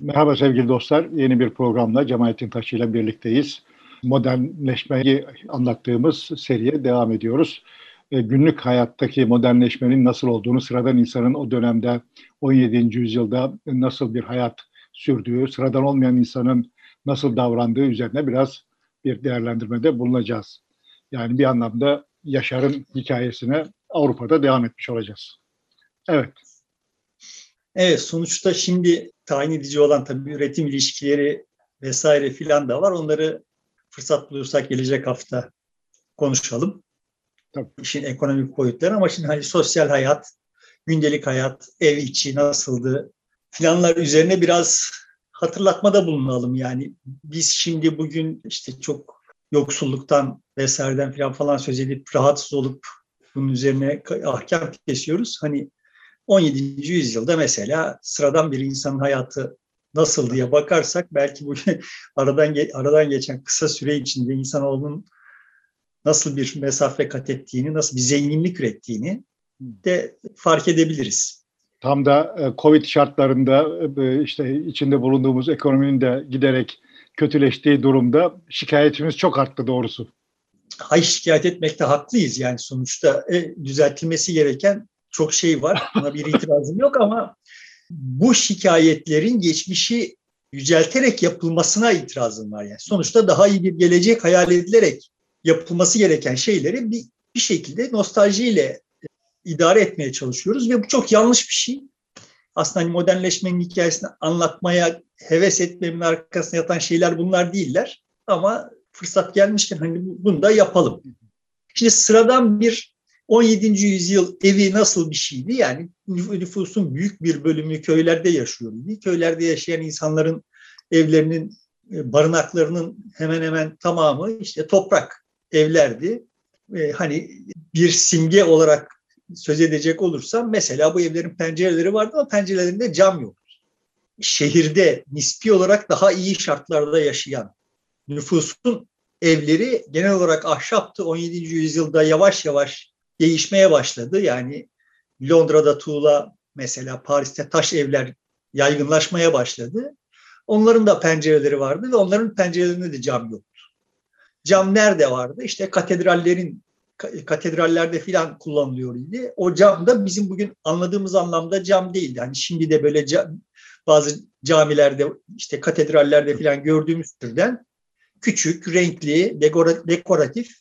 Merhaba sevgili dostlar. Yeni bir programla Cemalettin Taşı ile birlikteyiz. Modernleşmeyi anlattığımız seriye devam ediyoruz. E, günlük hayattaki modernleşmenin nasıl olduğunu, sıradan insanın o dönemde 17. yüzyılda nasıl bir hayat sürdüğü, sıradan olmayan insanın nasıl davrandığı üzerine biraz bir değerlendirmede bulunacağız. Yani bir anlamda Yaşar'ın hikayesine Avrupa'da devam etmiş olacağız. Evet. Evet sonuçta şimdi tayin edici olan tabii üretim ilişkileri vesaire filan da var. Onları fırsat bulursak gelecek hafta konuşalım. Tabii. İşin ekonomik boyutları ama şimdi hani sosyal hayat, gündelik hayat, ev içi nasıldı filanlar üzerine biraz hatırlatmada bulunalım. Yani biz şimdi bugün işte çok yoksulluktan vesaireden filan falan söz edip rahatsız olup bunun üzerine ahkam kesiyoruz. Hani 17. yüzyılda mesela sıradan bir insanın hayatı nasıl diye bakarsak belki bu aradan aradan geçen kısa süre içinde insanoğlunun nasıl bir mesafe kat ettiğini, nasıl bir zenginlik ürettiğini de fark edebiliriz. Tam da e, Covid şartlarında e, işte içinde bulunduğumuz ekonominin de giderek kötüleştiği durumda şikayetimiz çok arttı doğrusu. Hay şikayet etmekte haklıyız yani sonuçta e, düzeltilmesi gereken çok şey var. Buna bir itirazım yok ama bu şikayetlerin geçmişi yücelterek yapılmasına itirazım var. Yani sonuçta daha iyi bir gelecek hayal edilerek yapılması gereken şeyleri bir, bir şekilde nostaljiyle e, idare etmeye çalışıyoruz ve bu çok yanlış bir şey. Aslında hani modernleşmenin hikayesini anlatmaya heves etmemin arkasında yatan şeyler bunlar değiller. Ama fırsat gelmişken hani bunu da yapalım. Şimdi sıradan bir 17. yüzyıl evi nasıl bir şeydi? Yani nüfusun büyük bir bölümü köylerde yaşıyordu. Köylerde yaşayan insanların evlerinin, e, barınaklarının hemen hemen tamamı işte toprak evlerdi. Ee, hani bir simge olarak söz edecek olursam mesela bu evlerin pencereleri vardı ama pencerelerinde cam yoktu. Şehirde nispi olarak daha iyi şartlarda yaşayan nüfusun evleri genel olarak ahşaptı. 17. yüzyılda yavaş yavaş değişmeye başladı. Yani Londra'da tuğla mesela Paris'te taş evler yaygınlaşmaya başladı. Onların da pencereleri vardı ve onların pencerelerinde de cam yoktu. Cam nerede vardı? İşte katedrallerin katedrallerde filan kullanılıyor idi. O cam da bizim bugün anladığımız anlamda cam değildi. Hani şimdi de böyle cam, bazı camilerde işte katedrallerde filan gördüğümüz türden küçük, renkli, dekoratif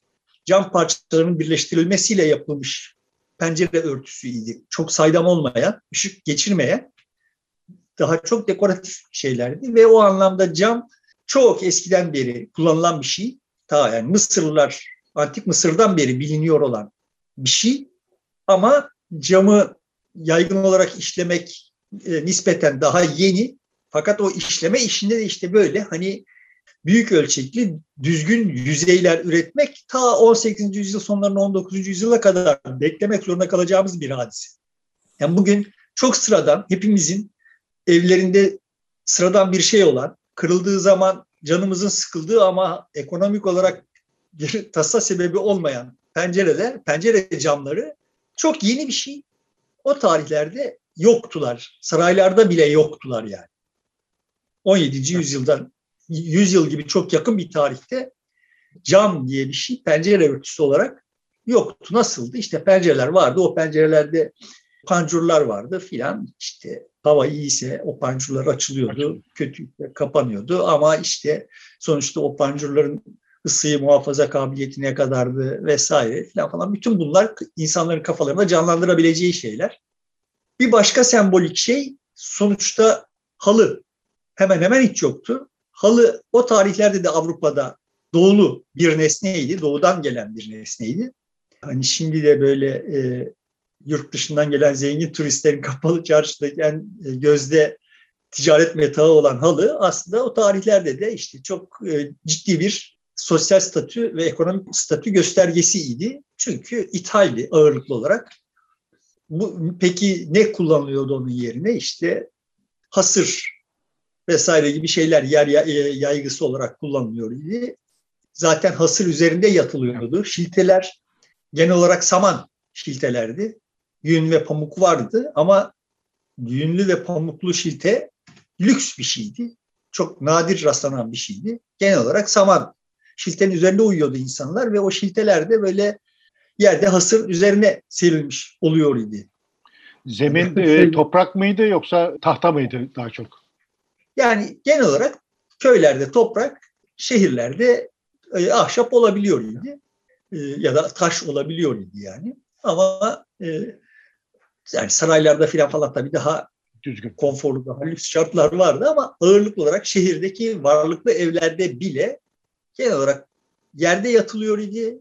cam parçalarının birleştirilmesiyle yapılmış pencere örtüsüydü. Çok saydam olmayan, ışık geçirmeyen daha çok dekoratif şeylerdi ve o anlamda cam çok eskiden beri kullanılan bir şey. Ta yani Mısırlılar, antik Mısır'dan beri biliniyor olan bir şey. Ama camı yaygın olarak işlemek e, nispeten daha yeni. Fakat o işleme işinde de işte böyle hani büyük ölçekli düzgün yüzeyler üretmek ta 18. yüzyıl sonlarına 19. yüzyıla kadar beklemek zorunda kalacağımız bir hadise. Yani bugün çok sıradan hepimizin evlerinde sıradan bir şey olan, kırıldığı zaman canımızın sıkıldığı ama ekonomik olarak bir tasa sebebi olmayan pencereler, pencere camları çok yeni bir şey. O tarihlerde yoktular. Saraylarda bile yoktular yani. 17. yüzyıldan 100 yıl gibi çok yakın bir tarihte cam diye bir şey pencere örtüsü olarak yoktu. Nasıldı? İşte pencereler vardı. O pencerelerde pancurlar vardı filan. İşte hava iyiyse o pancurlar açılıyordu. Kötü kapanıyordu. Ama işte sonuçta o pancurların ısıyı muhafaza kabiliyeti ne kadardı vesaire filan falan. Bütün bunlar insanların kafalarında canlandırabileceği şeyler. Bir başka sembolik şey sonuçta halı hemen hemen hiç yoktu. Halı o tarihlerde de Avrupa'da doğulu bir nesneydi, doğudan gelen bir nesneydi. Hani şimdi de böyle e, yurt dışından gelen zengin turistlerin kapalı çarşıdaki en e, gözde ticaret metağı olan halı aslında o tarihlerde de işte çok e, ciddi bir sosyal statü ve ekonomik statü göstergesiydi. Çünkü ithaldi ağırlıklı olarak. Bu, peki ne kullanılıyordu onun yerine? İşte hasır vesaire gibi şeyler yer e, yaygısı olarak kullanılıyor idi. Zaten hasır üzerinde yatılıyordu. Şilteler genel olarak saman şiltelerdi. Yün ve pamuk vardı ama yünlü ve pamuklu şilte lüks bir şeydi. Çok nadir rastlanan bir şeydi. Genel olarak saman şiltenin üzerinde uyuyordu insanlar ve o şilteler de böyle yerde hasır üzerine serilmiş oluyor idi. Zemin e, toprak mıydı yoksa tahta mıydı daha çok? Yani genel olarak köylerde toprak, şehirlerde e, ahşap olabiliyor idi. E, ya da taş olabiliyor idi yani. Ama e, yani saraylarda filan falan tabii daha düzgün, konforlu, daha lüks şartlar vardı ama ağırlıklı olarak şehirdeki varlıklı evlerde bile genel olarak yerde yatılıyor idi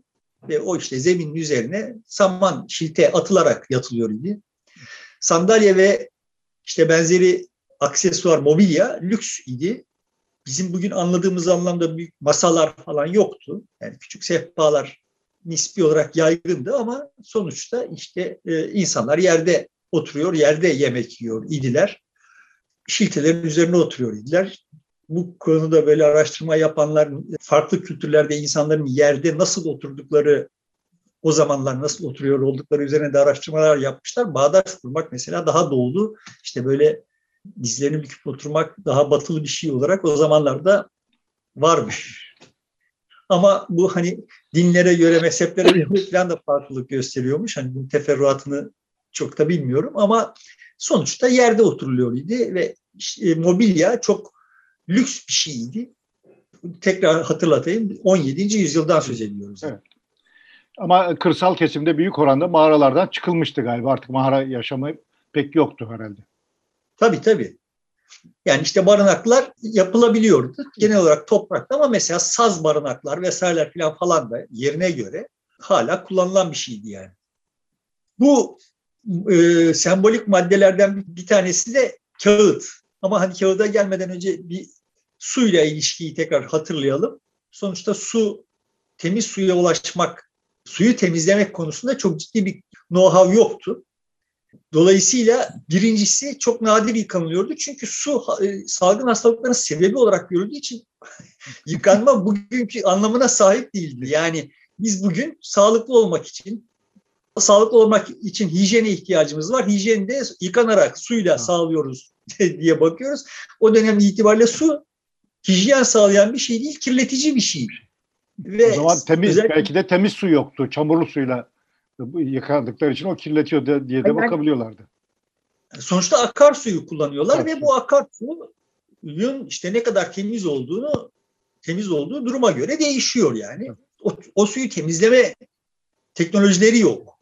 ve o işte zeminin üzerine saman şilte atılarak yatılıyor idi. Sandalye ve işte benzeri aksesuar, mobilya lüks idi. Bizim bugün anladığımız anlamda büyük masalar falan yoktu. Yani küçük sehpalar nispi olarak yaygındı ama sonuçta işte e, insanlar yerde oturuyor, yerde yemek yiyor idiler. Şiltelerin üzerine oturuyor idiler. Bu konuda böyle araştırma yapanlar farklı kültürlerde insanların yerde nasıl oturdukları o zamanlar nasıl oturuyor oldukları üzerine de araştırmalar yapmışlar. Bağdaş kurmak mesela daha doğulu. İşte böyle dizlerini büküp oturmak daha batılı bir şey olarak o zamanlarda varmış. Ama bu hani dinlere göre, mezheplere göre falan da farklılık gösteriyormuş. Hani bunun teferruatını çok da bilmiyorum ama sonuçta yerde oturuluyor idi ve e, mobilya çok lüks bir şeydi. Tekrar hatırlatayım 17. yüzyıldan söz ediyoruz. Evet. Ama kırsal kesimde büyük oranda mağaralardan çıkılmıştı galiba. Artık mağara yaşamı pek yoktu herhalde. Tabii tabii. Yani işte barınaklar yapılabiliyordu. Genel olarak toprakta ama mesela saz barınaklar vesaireler falan falan da yerine göre hala kullanılan bir şeydi yani. Bu e, sembolik maddelerden bir, tanesi de kağıt. Ama hani kağıda gelmeden önce bir suyla ilişkiyi tekrar hatırlayalım. Sonuçta su, temiz suya ulaşmak, suyu temizlemek konusunda çok ciddi bir know-how yoktu. Dolayısıyla birincisi çok nadir yıkanılıyordu. Çünkü su e, salgın hastalıkların sebebi olarak görüldüğü için yıkanma bugünkü anlamına sahip değildi. Yani biz bugün sağlıklı olmak için sağlıklı olmak için hijyene ihtiyacımız var. Hijyeni de yıkanarak suyla sağlıyoruz diye bakıyoruz. O dönem itibariyle su hijyen sağlayan bir şey değil, kirletici bir şey. Ve o zaman temiz özellikle, belki de temiz su yoktu. Çamurlu suyla yıkadıkları için o kirletiyor diye de bakabiliyorlardı. Sonuçta akarsuyu kullanıyorlar evet. ve bu akarsuyun işte ne kadar temiz olduğunu temiz olduğu duruma göre değişiyor yani. O, o suyu temizleme teknolojileri yok.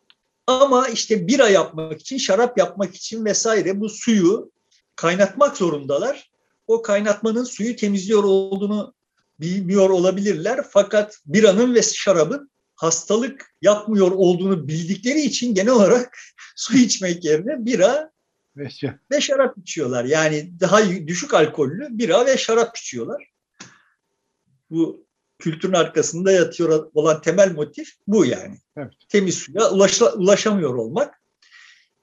Ama işte bira yapmak için, şarap yapmak için vesaire bu suyu kaynatmak zorundalar. O kaynatmanın suyu temizliyor olduğunu bilmiyor olabilirler. Fakat biranın ve şarabın hastalık yapmıyor olduğunu bildikleri için genel olarak su içmek yerine bira ve şarap içiyorlar. Yani daha düşük alkollü bira ve şarap içiyorlar. Bu kültürün arkasında yatıyor olan temel motif bu yani. Evet. Temiz suya ulaşla, ulaşamıyor olmak.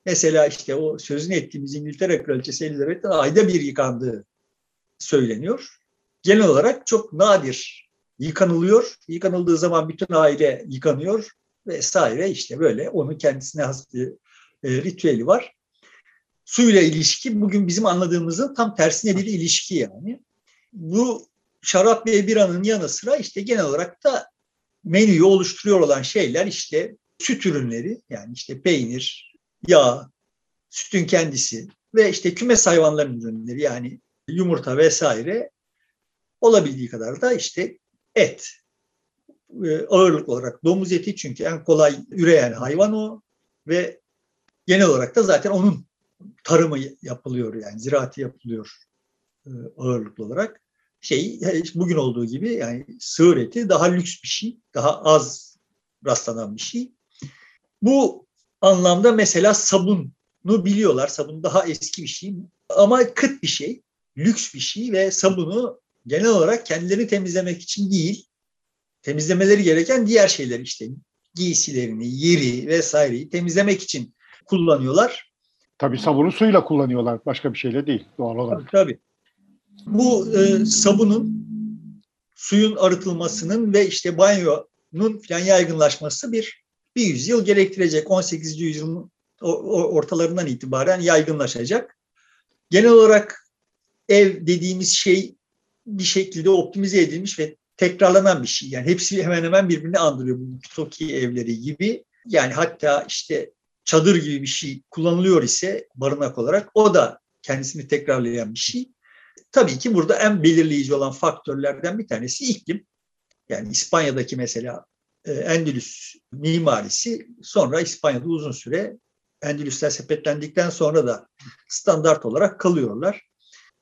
Mesela işte o sözünü ettiğimiz İngiltere Kraliçesi Elizabeth'in ayda bir yıkandığı söyleniyor. Genel olarak çok nadir yıkanılıyor. Yıkanıldığı zaman bütün aile yıkanıyor vesaire işte böyle onun kendisine has bir e, ritüeli var. Suyla ilişki bugün bizim anladığımızın tam tersine bir ilişki yani. Bu şarap ve biranın yanı sıra işte genel olarak da menüyü oluşturuyor olan şeyler işte süt ürünleri yani işte peynir, yağ, sütün kendisi ve işte kümes hayvanların ürünleri yani yumurta vesaire olabildiği kadar da işte et. Ee, ağırlık olarak domuz eti çünkü en kolay üreyen hayvan o ve genel olarak da zaten onun tarımı yapılıyor yani ziraati yapılıyor e, ağırlıklı olarak. Şey bugün olduğu gibi yani sığır eti daha lüks bir şey, daha az rastlanan bir şey. Bu anlamda mesela sabunu biliyorlar. Sabun daha eski bir şey ama kıt bir şey, lüks bir şey ve sabunu genel olarak kendilerini temizlemek için değil, temizlemeleri gereken diğer şeyler işte giysilerini, yeri vesaireyi temizlemek için kullanıyorlar. Tabii sabunu suyla kullanıyorlar. Başka bir şeyle değil doğal olarak. Tabii. Bu e, sabunun suyun arıtılmasının ve işte banyonun falan yaygınlaşması bir bir yüzyıl gerektirecek. 18. yüzyılın ortalarından itibaren yaygınlaşacak. Genel olarak ev dediğimiz şey bir şekilde optimize edilmiş ve tekrarlanan bir şey. Yani hepsi hemen hemen birbirini andırıyor bu Toki evleri gibi. Yani hatta işte çadır gibi bir şey kullanılıyor ise barınak olarak o da kendisini tekrarlayan bir şey. Tabii ki burada en belirleyici olan faktörlerden bir tanesi iklim. Yani İspanya'daki mesela e, Endülüs mimarisi sonra İspanya'da uzun süre Endülüsler sepetlendikten sonra da standart olarak kalıyorlar.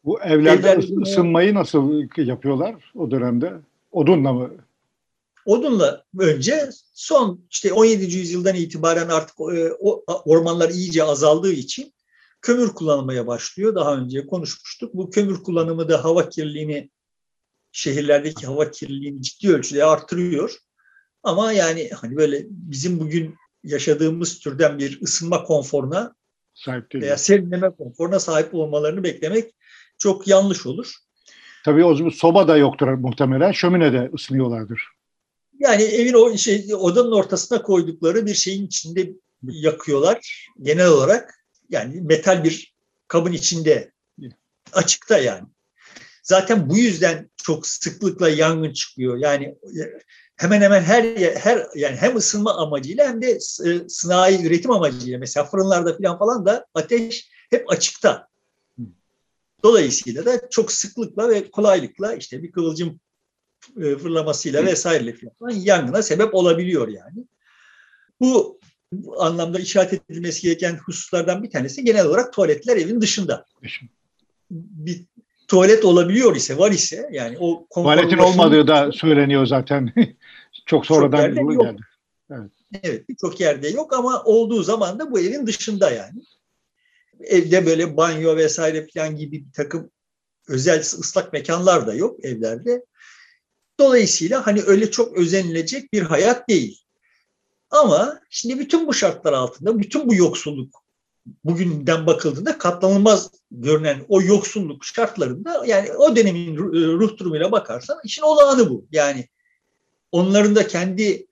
Bu evlerde Evler, ısınmayı nasıl yapıyorlar o dönemde? Odunla mı? Odunla önce son işte 17. yüzyıldan itibaren artık e, ormanlar iyice azaldığı için kömür kullanılmaya başlıyor. Daha önce konuşmuştuk. Bu kömür kullanımı da hava kirliliğini şehirlerdeki hava kirliliğini ciddi ölçüde artırıyor. Ama yani hani böyle bizim bugün yaşadığımız türden bir ısınma konforuna sahip değil. veya serinleme konforuna sahip olmalarını beklemek çok yanlış olur. Tabii o zaman soba da yoktur muhtemelen. Şöminede ısınıyorlardır. Yani evin o şey odanın ortasına koydukları bir şeyin içinde yakıyorlar genel olarak. Yani metal bir kabın içinde açıkta yani. Zaten bu yüzden çok sıklıkla yangın çıkıyor. Yani hemen hemen her her yani hem ısınma amacıyla hem de e, sanayi üretim amacıyla mesela fırınlarda falan falan da ateş hep açıkta. Dolayısıyla da çok sıklıkla ve kolaylıkla işte bir kıvılcım e, fırlamasıyla vesaireyle falan yangına sebep olabiliyor yani. Bu anlamda işaret edilmesi gereken hususlardan bir tanesi genel olarak tuvaletler evin dışında. Bir tuvalet olabiliyor ise, var ise yani o tuvaletin olmadığı da söyleniyor zaten. çok sonradan çok geldi. Evet. Evet, birçok yerde yok ama olduğu zaman da bu evin dışında yani. Evde böyle banyo vesaire falan gibi bir takım özel ıslak mekanlar da yok evlerde. Dolayısıyla hani öyle çok özenilecek bir hayat değil. Ama şimdi bütün bu şartlar altında, bütün bu yoksulluk bugünden bakıldığında katlanılmaz görünen o yoksulluk şartlarında yani o dönemin ruh durumuyla bakarsan işin olağanı bu. Yani onların da kendi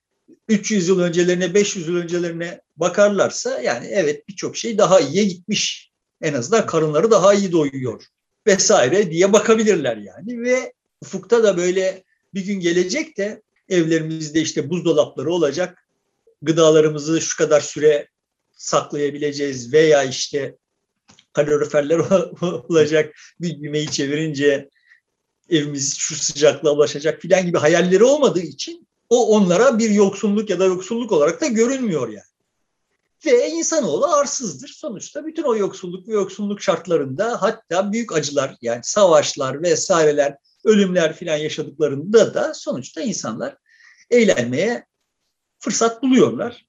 300 yıl öncelerine 500 yıl öncelerine bakarlarsa yani evet birçok şey daha iyiye gitmiş. En azından karınları daha iyi doyuyor vesaire diye bakabilirler yani ve ufukta da böyle bir gün gelecek de evlerimizde işte buzdolapları olacak. Gıdalarımızı şu kadar süre saklayabileceğiz veya işte kaloriferler olacak bir gümeyi çevirince evimiz şu sıcaklığa ulaşacak filan gibi hayalleri olmadığı için o onlara bir yoksulluk ya da yoksulluk olarak da görünmüyor yani. Ve insanoğlu arsızdır. Sonuçta bütün o yoksulluk ve yoksulluk şartlarında hatta büyük acılar yani savaşlar vesaireler, ölümler filan yaşadıklarında da sonuçta insanlar eğlenmeye fırsat buluyorlar.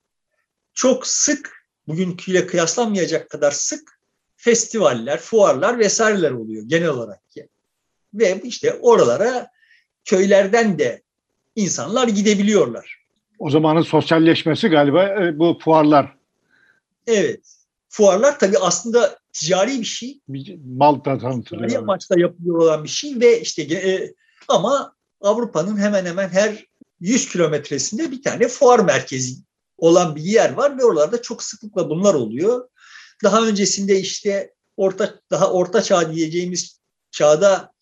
Çok sık bugünküyle kıyaslanmayacak kadar sık festivaller, fuarlar vesaireler oluyor genel olarak. Ve işte oralara köylerden de insanlar gidebiliyorlar. O zamanın sosyalleşmesi galiba e, bu fuarlar. Evet. Fuarlar tabii aslında ticari bir şey. Mal tanıtılıyor. Ticari amaçla yapılıyor olan bir şey ve işte e, ama Avrupa'nın hemen hemen her 100 kilometresinde bir tane fuar merkezi olan bir yer var ve oralarda çok sıklıkla bunlar oluyor. Daha öncesinde işte orta daha orta çağ diyeceğimiz çağda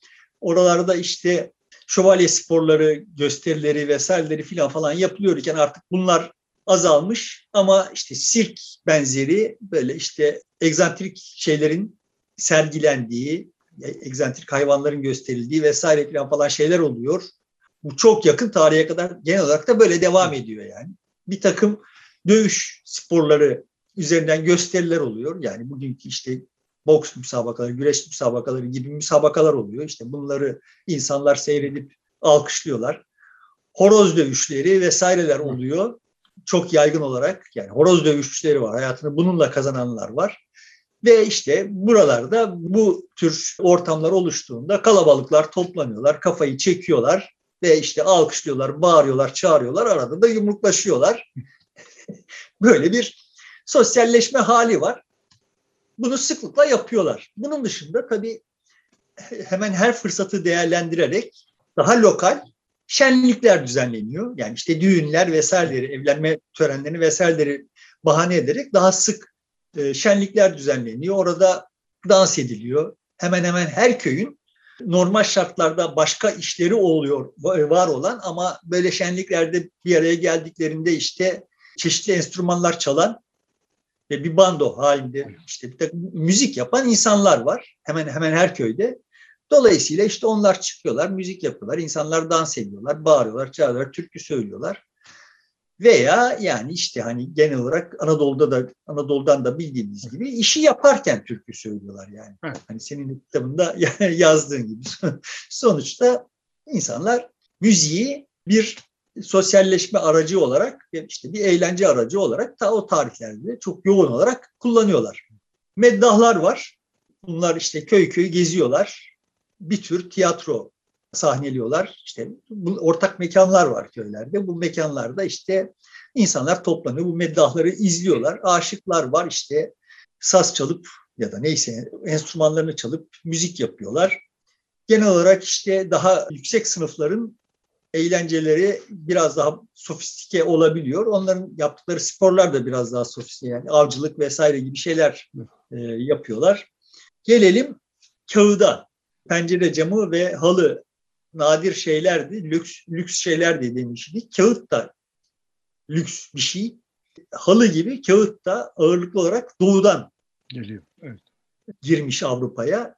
oralarda işte şövalye sporları, gösterileri vesaireleri filan falan yapılıyorken artık bunlar azalmış ama işte sirk benzeri böyle işte egzantrik şeylerin sergilendiği, egzantrik hayvanların gösterildiği vesaire filan falan şeyler oluyor. Bu çok yakın tarihe kadar genel olarak da böyle devam ediyor yani bir takım dövüş sporları üzerinden gösteriler oluyor. Yani bugünkü işte boks müsabakaları, güreş müsabakaları gibi müsabakalar oluyor. İşte bunları insanlar seyredip alkışlıyorlar. Horoz dövüşleri vesaireler oluyor. Çok yaygın olarak yani horoz dövüşçüleri var. Hayatını bununla kazananlar var. Ve işte buralarda bu tür ortamlar oluştuğunda kalabalıklar toplanıyorlar, kafayı çekiyorlar ve işte alkışlıyorlar, bağırıyorlar, çağırıyorlar, arada da yumruklaşıyorlar. Böyle bir sosyalleşme hali var. Bunu sıklıkla yapıyorlar. Bunun dışında tabii hemen her fırsatı değerlendirerek daha lokal şenlikler düzenleniyor. Yani işte düğünler vesaireleri, evlenme törenlerini vesaireleri bahane ederek daha sık e, şenlikler düzenleniyor. Orada dans ediliyor. hemen hemen her köyün normal şartlarda başka işleri oluyor, var olan ama böyle şenliklerde bir araya geldiklerinde işte çeşitli enstrümanlar çalan ve bir bando halinde işte bir takım müzik yapan insanlar var. Hemen hemen her köyde. Dolayısıyla işte onlar çıkıyorlar, müzik yapıyorlar, insanlar dans ediyorlar, bağırıyorlar, çağırıyorlar, türkü söylüyorlar. Veya yani işte hani genel olarak Anadolu'da da Anadolu'dan da bildiğimiz gibi işi yaparken türkü söylüyorlar yani. Evet. Hani senin kitabında yazdığın gibi. Sonuçta insanlar müziği bir sosyalleşme aracı olarak işte bir eğlence aracı olarak ta o tarihlerde çok yoğun olarak kullanıyorlar. Meddahlar var. Bunlar işte köy köy geziyorlar. Bir tür tiyatro sahneliyorlar. İşte bu ortak mekanlar var köylerde. Bu mekanlarda işte insanlar toplanıyor. Bu meddahları izliyorlar. Aşıklar var işte saz çalıp ya da neyse enstrümanlarını çalıp müzik yapıyorlar. Genel olarak işte daha yüksek sınıfların eğlenceleri biraz daha sofistike olabiliyor. Onların yaptıkları sporlar da biraz daha sofistike yani avcılık vesaire gibi şeyler e, yapıyorlar. Gelelim kağıda. Pencere camı ve halı nadir şeylerdi, lüks, lüks şeylerdi demiştik. Kağıt da lüks bir şey. Halı gibi kağıt da ağırlıklı olarak doğudan geliyor. Evet. Girmiş Avrupa'ya.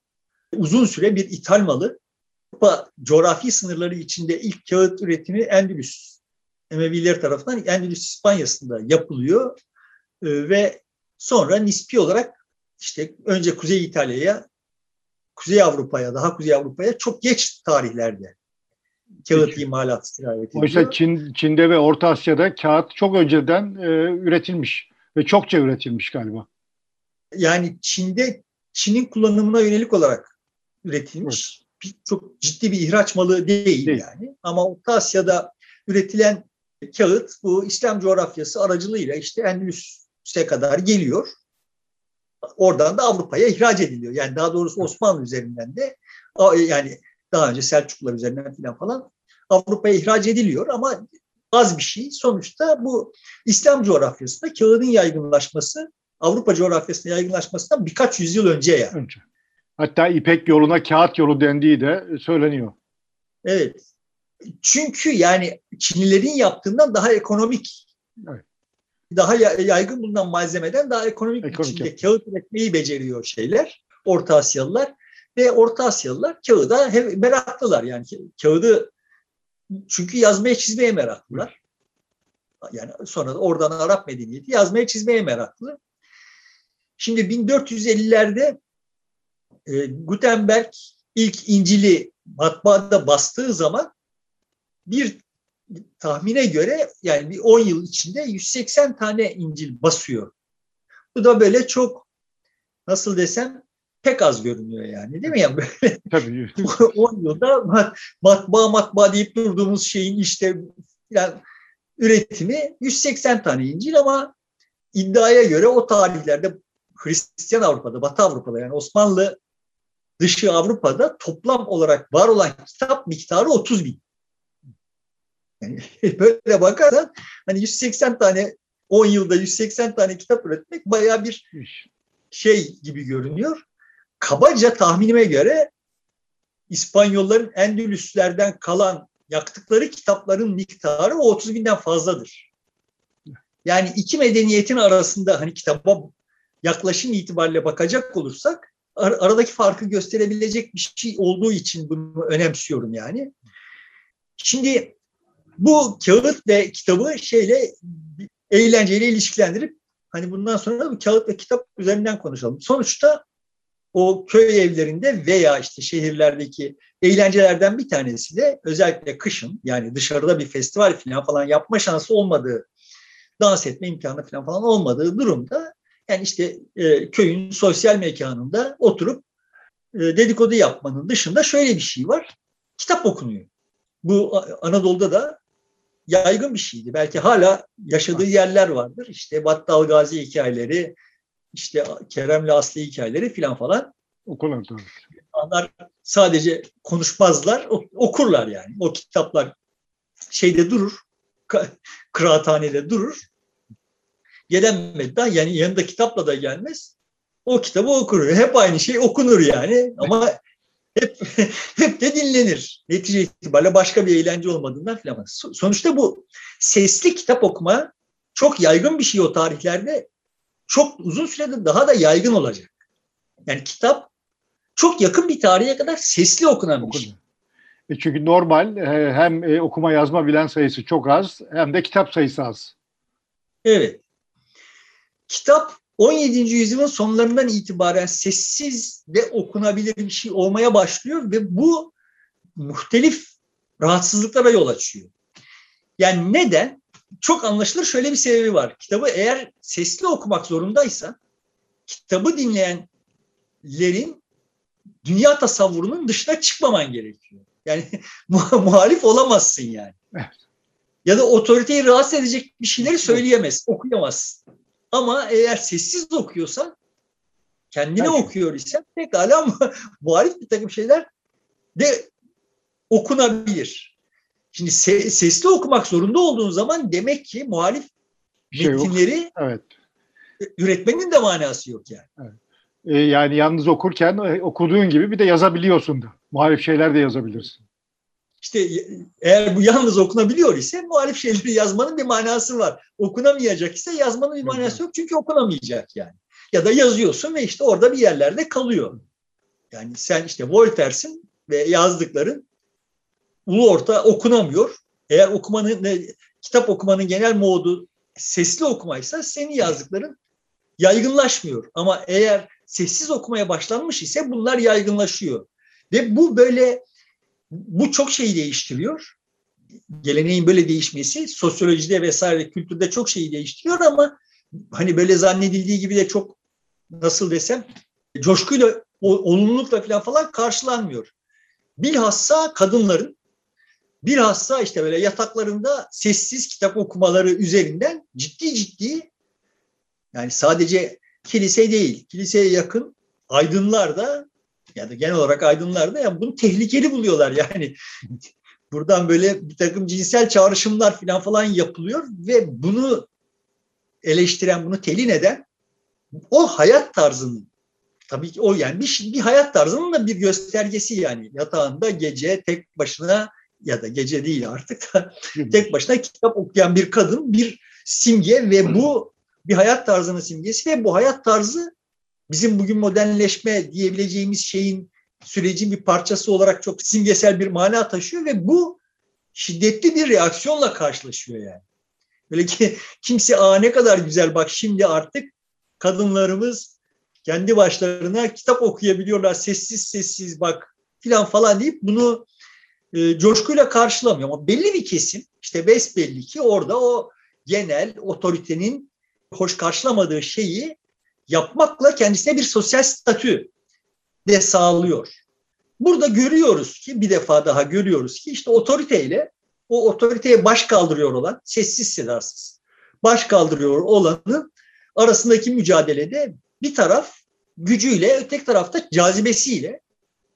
Uzun süre bir ithal malı. Avrupa coğrafi sınırları içinde ilk kağıt üretimi Endülüs Emeviler tarafından Endülüs İspanya'sında yapılıyor. Ee, ve sonra nispi olarak işte önce Kuzey İtalya'ya Kuzey Avrupa'ya, daha Kuzey Avrupa'ya çok geç tarihlerde kağıt imalat sirayet ediyor. Oysa Çin, Çin'de ve Orta Asya'da kağıt çok önceden e, üretilmiş ve çokça üretilmiş galiba. Yani Çin'de Çin'in kullanımına yönelik olarak üretilmiş. Evet. Çok ciddi bir ihraç malı değil, yani. Ama Orta Asya'da üretilen kağıt bu İslam coğrafyası aracılığıyla işte Endülüs'e kadar geliyor oradan da Avrupa'ya ihraç ediliyor. Yani daha doğrusu Osmanlı üzerinden de yani daha önce Selçuklular üzerinden falan falan Avrupa'ya ihraç ediliyor ama az bir şey. Sonuçta bu İslam coğrafyasında kağıdın yaygınlaşması Avrupa coğrafyasında yaygınlaşmasından birkaç yüzyıl önce yani. Önce. Hatta İpek yoluna kağıt yolu dendiği de söyleniyor. Evet. Çünkü yani Çinlilerin yaptığından daha ekonomik evet daha yaygın bulunan malzemeden daha ekonomik, ekonomik biçimde yap. kağıt üretmeyi beceriyor şeyler. Orta Asyalılar ve Orta Asyalılar kağıda meraklılar yani kağıdı çünkü yazmaya çizmeye meraklılar. Yani sonra da oradan Arap medeniyeti yazmaya çizmeye meraklı. Şimdi 1450'lerde e, Gutenberg ilk İncil'i matbaada bastığı zaman bir tahmine göre yani bir 10 yıl içinde 180 tane İncil basıyor. Bu da böyle çok nasıl desem pek az görünüyor yani değil mi? Yani böyle Tabii. 10 yılda matbaa matbaa deyip durduğumuz şeyin işte yani üretimi 180 tane İncil ama iddiaya göre o tarihlerde Hristiyan Avrupa'da, Batı Avrupa'da yani Osmanlı dışı Avrupa'da toplam olarak var olan kitap miktarı 30 bin. Yani böyle bakarsan hani 180 tane 10 yılda 180 tane kitap üretmek baya bir şey gibi görünüyor. Kabaca tahminime göre İspanyolların Endülüslerden kalan yaktıkları kitapların miktarı o 30 binden fazladır. Yani iki medeniyetin arasında hani kitaba yaklaşım itibariyle bakacak olursak ar- aradaki farkı gösterebilecek bir şey olduğu için bunu önemsiyorum yani. Şimdi bu kağıt ve kitabı şeyle eğlenceyle ilişkilendirip hani bundan sonra bu kağıt ve kitap üzerinden konuşalım. Sonuçta o köy evlerinde veya işte şehirlerdeki eğlencelerden bir tanesi de özellikle kışın yani dışarıda bir festival falan falan yapma şansı olmadığı, dans etme imkanı falan falan olmadığı durumda yani işte e, köyün sosyal mekanında oturup e, dedikodu yapmanın dışında şöyle bir şey var. Kitap okunuyor. Bu Anadolu'da da yaygın bir şeydi. Belki hala yaşadığı yerler vardır. İşte Battal Gazi hikayeleri, işte Kerem'le Aslı hikayeleri filan falan. Okurlar tabii. Onlar sadece konuşmazlar, okurlar yani. O kitaplar şeyde durur, kıraathanede durur. Gelen medda yani yanında kitapla da gelmez. o kitabı okur. Hep aynı şey okunur yani ama hep hep de dinlenir. Netice itibariyle başka bir eğlence olmadığından filan. Sonuçta bu sesli kitap okuma çok yaygın bir şey o tarihlerde. Çok uzun sürede daha da yaygın olacak. Yani kitap çok yakın bir tarihe kadar sesli okunan bir şey. E çünkü normal e, hem e, okuma yazma bilen sayısı çok az hem de kitap sayısı az. Evet. Kitap 17. yüzyılın sonlarından itibaren sessiz ve okunabilir bir şey olmaya başlıyor ve bu muhtelif rahatsızlıklara yol açıyor. Yani neden? Çok anlaşılır şöyle bir sebebi var. Kitabı eğer sesli okumak zorundaysa kitabı dinleyenlerin dünya tasavvurunun dışına çıkmaman gerekiyor. Yani muhalif olamazsın yani. Ya da otoriteyi rahatsız edecek bir şeyleri söyleyemez, okuyamazsın. Ama eğer sessiz okuyorsan, kendine evet. okuyor ise pekala muhalif bir takım şeyler de okunabilir. Şimdi se- sesli okumak zorunda olduğun zaman demek ki muhalif şey metinleri evet. üretmenin de manası yok yani. Evet. Ee, yani yalnız okurken e, okuduğun gibi bir de yazabiliyorsun da. Muhalif şeyler de yazabilirsin. İşte eğer bu yalnız okunabiliyor ise muhalif şeyleri yazmanın bir manası var. Okunamayacak ise yazmanın bir manası yok çünkü okunamayacak yani. Ya da yazıyorsun ve işte orada bir yerlerde kalıyor. Yani sen işte Voltaire'sin ve yazdıkların ulu orta okunamıyor. Eğer okumanın, kitap okumanın genel modu sesli okumaysa senin yazdıkların yaygınlaşmıyor. Ama eğer sessiz okumaya başlanmış ise bunlar yaygınlaşıyor. Ve bu böyle bu çok şeyi değiştiriyor. Geleneğin böyle değişmesi sosyolojide vesaire kültürde çok şeyi değiştiriyor ama hani böyle zannedildiği gibi de çok nasıl desem coşkuyla olumlulukla falan falan karşılanmıyor. Bilhassa kadınların bilhassa işte böyle yataklarında sessiz kitap okumaları üzerinden ciddi ciddi yani sadece kilise değil, kiliseye yakın aydınlar da ya da genel olarak aydınlar da yani bunu tehlikeli buluyorlar yani. Buradan böyle bir takım cinsel çağrışımlar falan falan yapılıyor ve bunu eleştiren, bunu telin eden o hayat tarzının tabii ki o yani bir, bir hayat tarzının da bir göstergesi yani yatağında gece tek başına ya da gece değil artık da tek başına kitap okuyan bir kadın bir simge ve bu bir hayat tarzının simgesi ve bu hayat tarzı bizim bugün modernleşme diyebileceğimiz şeyin sürecin bir parçası olarak çok simgesel bir mana taşıyor ve bu şiddetli bir reaksiyonla karşılaşıyor yani. Böyle ki kimse aa ne kadar güzel bak şimdi artık kadınlarımız kendi başlarına kitap okuyabiliyorlar sessiz sessiz bak filan falan deyip bunu e, coşkuyla karşılamıyor. Ama belli bir kesim işte besbelli ki orada o genel otoritenin hoş karşılamadığı şeyi yapmakla kendisine bir sosyal statü de sağlıyor. Burada görüyoruz ki bir defa daha görüyoruz ki işte otoriteyle o otoriteye baş kaldırıyor olan sessiz sedasız baş kaldırıyor olanın arasındaki mücadelede bir taraf gücüyle öteki tarafta cazibesiyle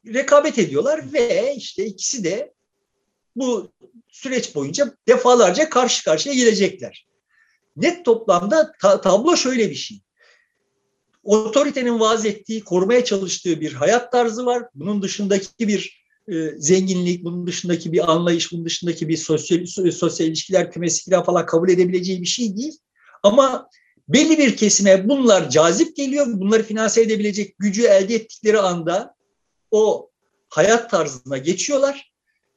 rekabet ediyorlar ve işte ikisi de bu süreç boyunca defalarca karşı karşıya gelecekler. Net toplamda ta- tablo şöyle bir şey otoritenin vaaz ettiği, korumaya çalıştığı bir hayat tarzı var. Bunun dışındaki bir e, zenginlik, bunun dışındaki bir anlayış, bunun dışındaki bir sosyal, sosyal ilişkiler kümesi falan kabul edebileceği bir şey değil. Ama belli bir kesime bunlar cazip geliyor. Bunları finanse edebilecek gücü elde ettikleri anda o hayat tarzına geçiyorlar.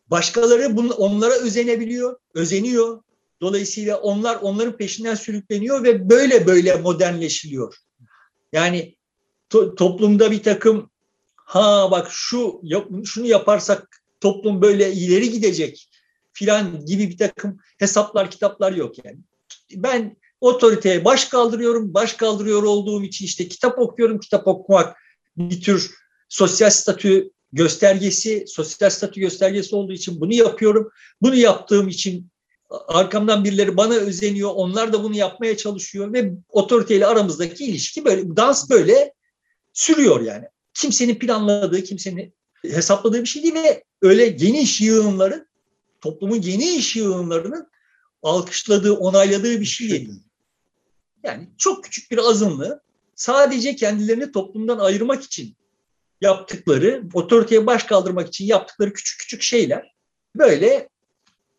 Başkaları onlara özenebiliyor, özeniyor. Dolayısıyla onlar onların peşinden sürükleniyor ve böyle böyle modernleşiliyor. Yani to, toplumda bir takım ha bak şu yap, şunu yaparsak toplum böyle ileri gidecek filan gibi bir takım hesaplar kitaplar yok yani. Ben otoriteye baş kaldırıyorum. Baş kaldırıyor olduğum için işte kitap okuyorum. Kitap okumak bir tür sosyal statü göstergesi, sosyal statü göstergesi olduğu için bunu yapıyorum. Bunu yaptığım için arkamdan birileri bana özeniyor. Onlar da bunu yapmaya çalışıyor ve otoriteyle aramızdaki ilişki böyle dans böyle sürüyor yani. Kimsenin planladığı, kimsenin hesapladığı bir şey değil ve öyle geniş yığınların toplumun geniş yığınlarının alkışladığı, onayladığı bir şey değil. Yani çok küçük bir azınlığı sadece kendilerini toplumdan ayırmak için yaptıkları, otoriteye baş kaldırmak için yaptıkları küçük küçük şeyler böyle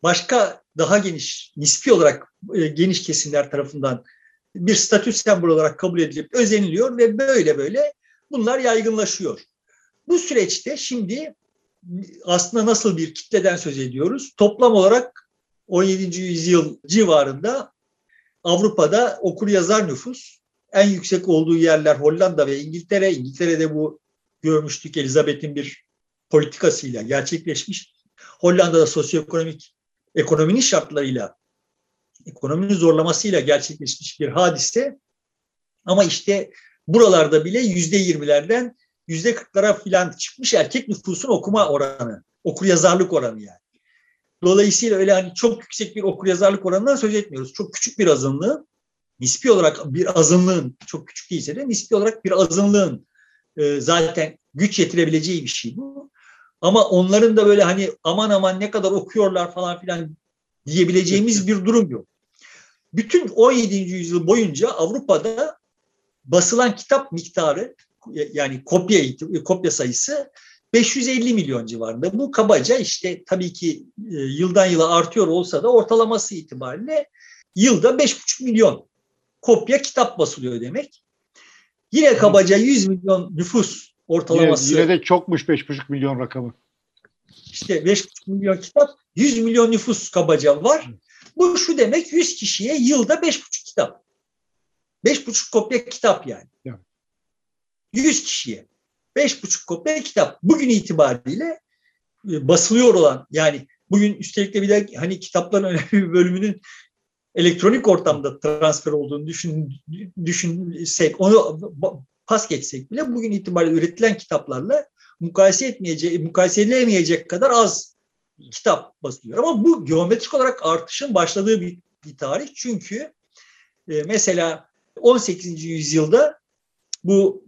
başka daha geniş, nispi olarak e, geniş kesimler tarafından bir statü sembol olarak kabul edilip özeniliyor ve böyle böyle bunlar yaygınlaşıyor. Bu süreçte şimdi aslında nasıl bir kitleden söz ediyoruz? Toplam olarak 17. yüzyıl civarında Avrupa'da okur yazar nüfus en yüksek olduğu yerler Hollanda ve İngiltere. İngiltere'de bu görmüştük Elizabeth'in bir politikasıyla gerçekleşmiş. Hollanda'da sosyoekonomik ekonominin şartlarıyla, ekonominin zorlamasıyla gerçekleşmiş bir hadise. Ama işte buralarda bile yüzde yirmilerden yüzde kırklara filan çıkmış erkek nüfusun okuma oranı, okur yazarlık oranı yani. Dolayısıyla öyle hani çok yüksek bir okur yazarlık oranından söz etmiyoruz. Çok küçük bir azınlığın, nispi olarak bir azınlığın, çok küçük değilse de nispi olarak bir azınlığın e, zaten güç yetirebileceği bir şey bu. Ama onların da böyle hani aman aman ne kadar okuyorlar falan filan diyebileceğimiz bir durum yok. Bütün 17. yüzyıl boyunca Avrupa'da basılan kitap miktarı yani kopya kopya sayısı 550 milyon civarında. Bu kabaca işte tabii ki e, yıldan yıla artıyor olsa da ortalaması itibariyle yılda 5,5 milyon kopya kitap basılıyor demek. Yine kabaca 100 milyon nüfus ortalaması. Yine, yine de çokmuş 5,5 milyon rakamı. İşte 5,5 milyon kitap, 100 milyon nüfus kabaca var. Bu şu demek 100 kişiye yılda 5,5 kitap. 5,5 kopya kitap yani. yani. 100 kişiye 5,5 kopya kitap. Bugün itibariyle e, basılıyor olan yani bugün üstelik de bir de hani kitapların önemli bir bölümünün elektronik ortamda transfer olduğunu düşün, düşünsek, onu pas geçsek bile bugün itibariyle üretilen kitaplarla mukayese etmeyecek, mukayese edilemeyecek kadar az kitap basılıyor. Ama bu geometrik olarak artışın başladığı bir, bir tarih. Çünkü e, mesela 18. yüzyılda bu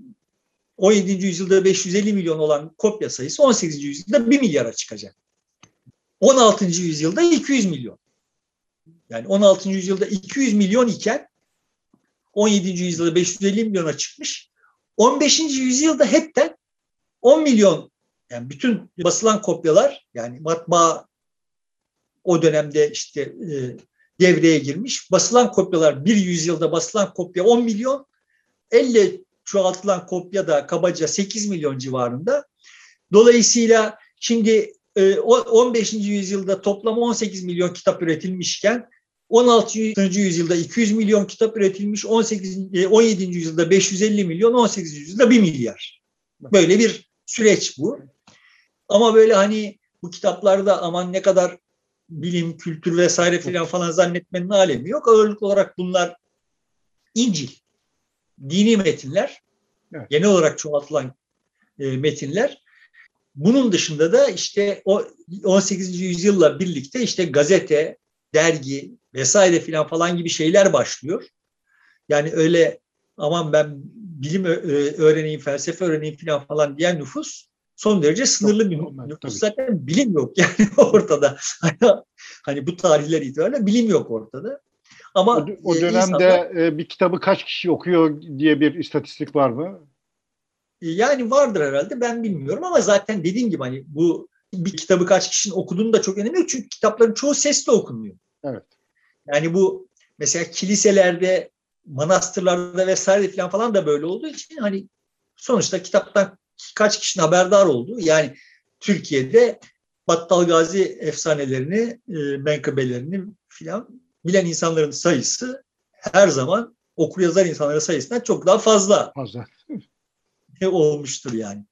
17. yüzyılda 550 milyon olan kopya sayısı 18. yüzyılda 1 milyara çıkacak. 16. yüzyılda 200 milyon. Yani 16. yüzyılda 200 milyon iken 17. yüzyılda 550 milyona çıkmış. 15. yüzyılda hepten 10 milyon yani bütün basılan kopyalar yani matbaa o dönemde işte e, devreye girmiş. Basılan kopyalar bir yüzyılda basılan kopya 10 milyon. Elle çoğaltılan kopya da kabaca 8 milyon civarında. Dolayısıyla şimdi 15. E, yüzyılda toplam 18 milyon kitap üretilmişken 16. yüzyılda 200 milyon kitap üretilmiş, 18. 17. E, yüzyılda 550 milyon, 18. yüzyılda 1 milyar. Böyle bir süreç bu. Ama böyle hani bu kitaplarda aman ne kadar bilim, kültür vesaire filan falan zannetmenin alemi yok. Ağırlıklı olarak bunlar İncil, dini metinler, evet. genel olarak çoğaltılan e, metinler. Bunun dışında da işte o 18. yüzyılla birlikte işte gazete, dergi vesaire filan falan gibi şeyler başlıyor. Yani öyle aman ben bilim öğreneyim, felsefe öğreneyim filan falan diyen nüfus son derece sınırlı bir nüfus. Tabii. Zaten bilim yok yani ortada. hani bu tarihler itibariyle bilim yok ortada. Ama o, o dönemde insanlar, bir kitabı kaç kişi okuyor diye bir istatistik var mı? Yani vardır herhalde ben bilmiyorum ama zaten dediğim gibi hani bu bir kitabı kaç kişinin okuduğunu da çok önemli çünkü kitapların çoğu sesli okunuyor. Evet. Yani bu mesela kiliselerde, manastırlarda vesaire falan falan da böyle olduğu için hani sonuçta kitaptan kaç kişinin haberdar olduğu yani Türkiye'de Battal Gazi efsanelerini, e, menkıbelerini filan bilen insanların sayısı her zaman okur yazar insanların sayısından çok daha fazla. Fazla. olmuştur yani.